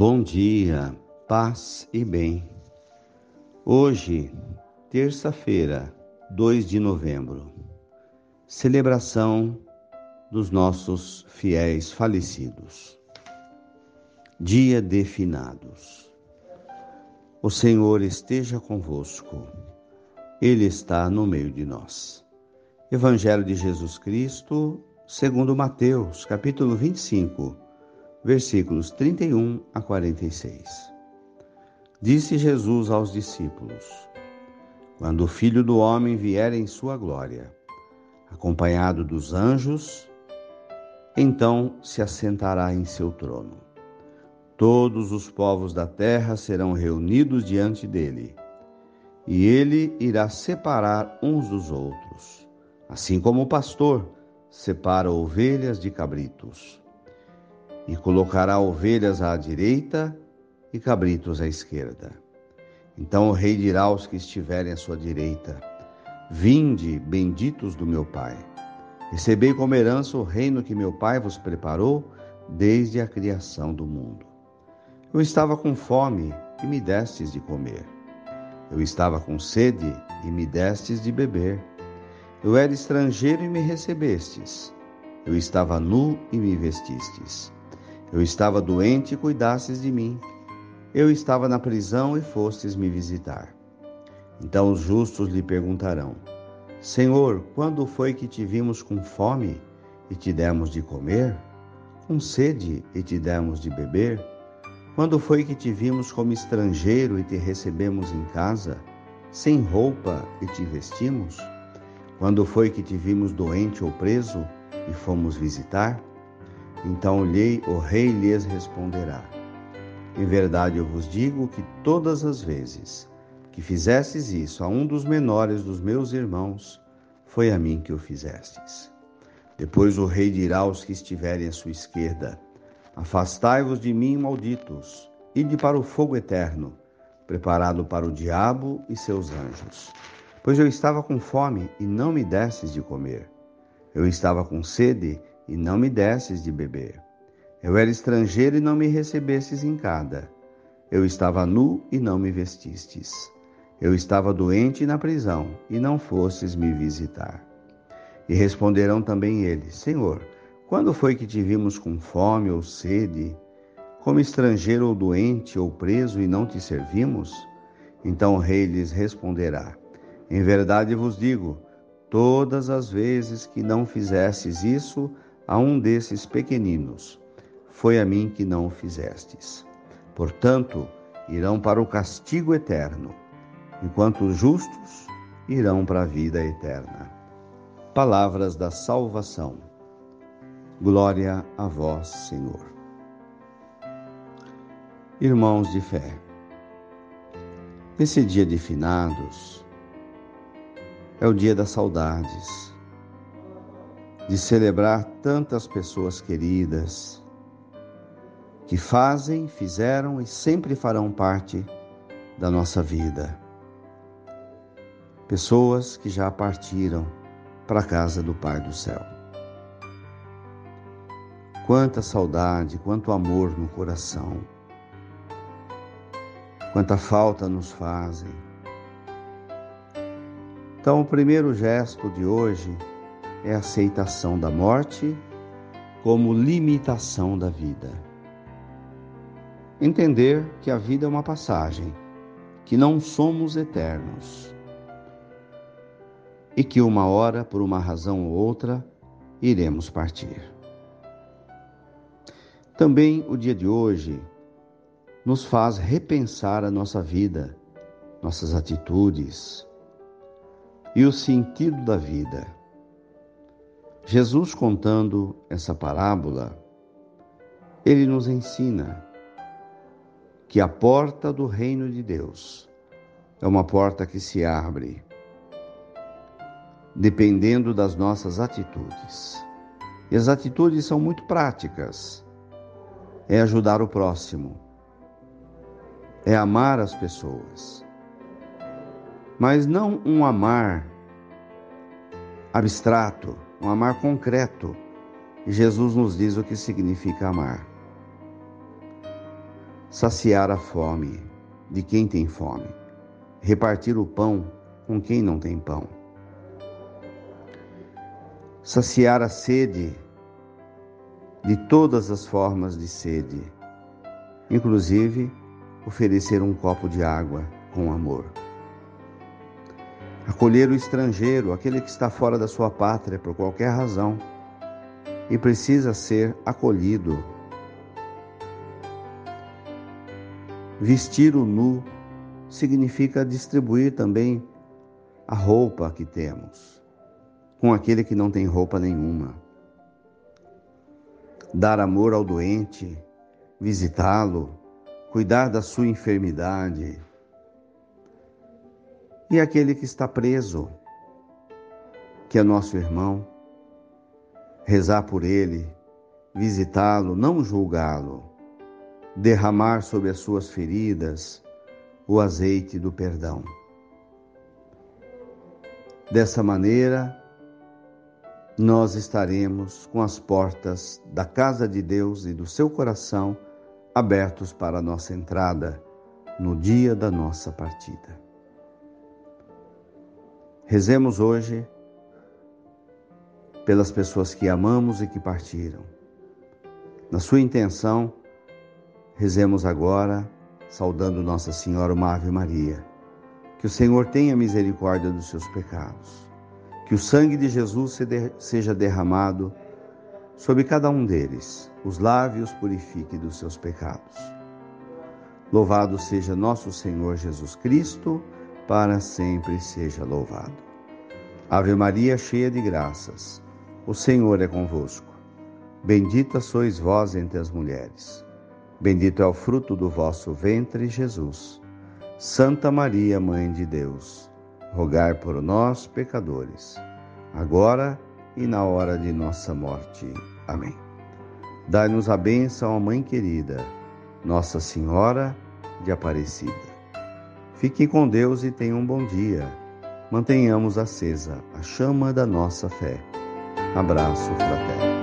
Bom dia, paz e bem. Hoje, terça-feira, 2 de novembro, celebração dos nossos fiéis falecidos. Dia de finados. O Senhor esteja convosco, Ele está no meio de nós. Evangelho de Jesus Cristo, segundo Mateus, capítulo 25 versículos 31 a 46. Disse Jesus aos discípulos: Quando o Filho do Homem vier em sua glória, acompanhado dos anjos, então se assentará em seu trono. Todos os povos da terra serão reunidos diante dele, e ele irá separar uns dos outros, assim como o pastor separa ovelhas de cabritos e colocará ovelhas à direita e cabritos à esquerda. Então o rei dirá aos que estiverem à sua direita: Vinde, benditos do meu Pai. Recebei como herança o reino que meu Pai vos preparou desde a criação do mundo. Eu estava com fome e me destes de comer. Eu estava com sede e me destes de beber. Eu era estrangeiro e me recebestes. Eu estava nu e me vestistes. Eu estava doente e cuidastes de mim. Eu estava na prisão e fostes me visitar. Então os justos lhe perguntarão: Senhor, quando foi que te vimos com fome e te demos de comer? Com sede e te demos de beber? Quando foi que te vimos como estrangeiro e te recebemos em casa? Sem roupa e te vestimos? Quando foi que te vimos doente ou preso e fomos visitar? Então o rei lhes responderá: Em verdade eu vos digo que todas as vezes que fizestes isso a um dos menores dos meus irmãos, foi a mim que o fizestes. Depois o rei dirá aos que estiverem à sua esquerda: Afastai-vos de mim, malditos, ide para o fogo eterno, preparado para o diabo e seus anjos. Pois eu estava com fome e não me destes de comer. Eu estava com sede e não me desses de beber. Eu era estrangeiro e não me recebestes em casa. Eu estava nu e não me vestistes. Eu estava doente na prisão e não fostes me visitar. E responderão também eles: Senhor, quando foi que te vimos com fome ou sede, como estrangeiro ou doente ou preso e não te servimos? Então o rei lhes responderá: Em verdade vos digo, todas as vezes que não fizestes isso a um desses pequeninos, foi a mim que não o fizestes. Portanto, irão para o castigo eterno, enquanto os justos irão para a vida eterna. Palavras da salvação. Glória a vós, Senhor. Irmãos de fé, esse dia de finados é o dia das saudades de celebrar tantas pessoas queridas que fazem, fizeram e sempre farão parte da nossa vida. Pessoas que já partiram para a casa do Pai do céu. Quanta saudade, quanto amor no coração. Quanta falta nos fazem. Então, o primeiro gesto de hoje é a aceitação da morte como limitação da vida. Entender que a vida é uma passagem, que não somos eternos e que uma hora, por uma razão ou outra, iremos partir. Também o dia de hoje nos faz repensar a nossa vida, nossas atitudes e o sentido da vida. Jesus contando essa parábola, ele nos ensina que a porta do reino de Deus é uma porta que se abre dependendo das nossas atitudes. E as atitudes são muito práticas. É ajudar o próximo, é amar as pessoas. Mas não um amar abstrato, um amar concreto. E Jesus nos diz o que significa amar. saciar a fome de quem tem fome, repartir o pão com quem não tem pão, saciar a sede de todas as formas de sede, inclusive oferecer um copo de água com amor. Acolher o estrangeiro, aquele que está fora da sua pátria por qualquer razão e precisa ser acolhido. Vestir o nu significa distribuir também a roupa que temos com aquele que não tem roupa nenhuma. Dar amor ao doente, visitá-lo, cuidar da sua enfermidade. E aquele que está preso, que é nosso irmão, rezar por ele, visitá-lo, não julgá-lo, derramar sobre as suas feridas o azeite do perdão. Dessa maneira, nós estaremos com as portas da casa de Deus e do seu coração abertos para a nossa entrada no dia da nossa partida. Rezemos hoje pelas pessoas que amamos e que partiram. Na sua intenção, rezemos agora, saudando Nossa Senhora uma Ave Maria. Que o Senhor tenha misericórdia dos seus pecados. Que o sangue de Jesus seja derramado sobre cada um deles, os lave e os purifique dos seus pecados. Louvado seja nosso Senhor Jesus Cristo, para sempre seja louvado. Ave Maria, cheia de graças, o Senhor é convosco. Bendita sois vós entre as mulheres. Bendito é o fruto do vosso ventre, Jesus. Santa Maria, Mãe de Deus, rogai por nós, pecadores, agora e na hora de nossa morte. Amém. Dai-nos a bênção, Mãe querida, Nossa Senhora de Aparecida. Fiquem com Deus e tenham um bom dia. Mantenhamos acesa a chama da nossa fé. Abraço fraterno.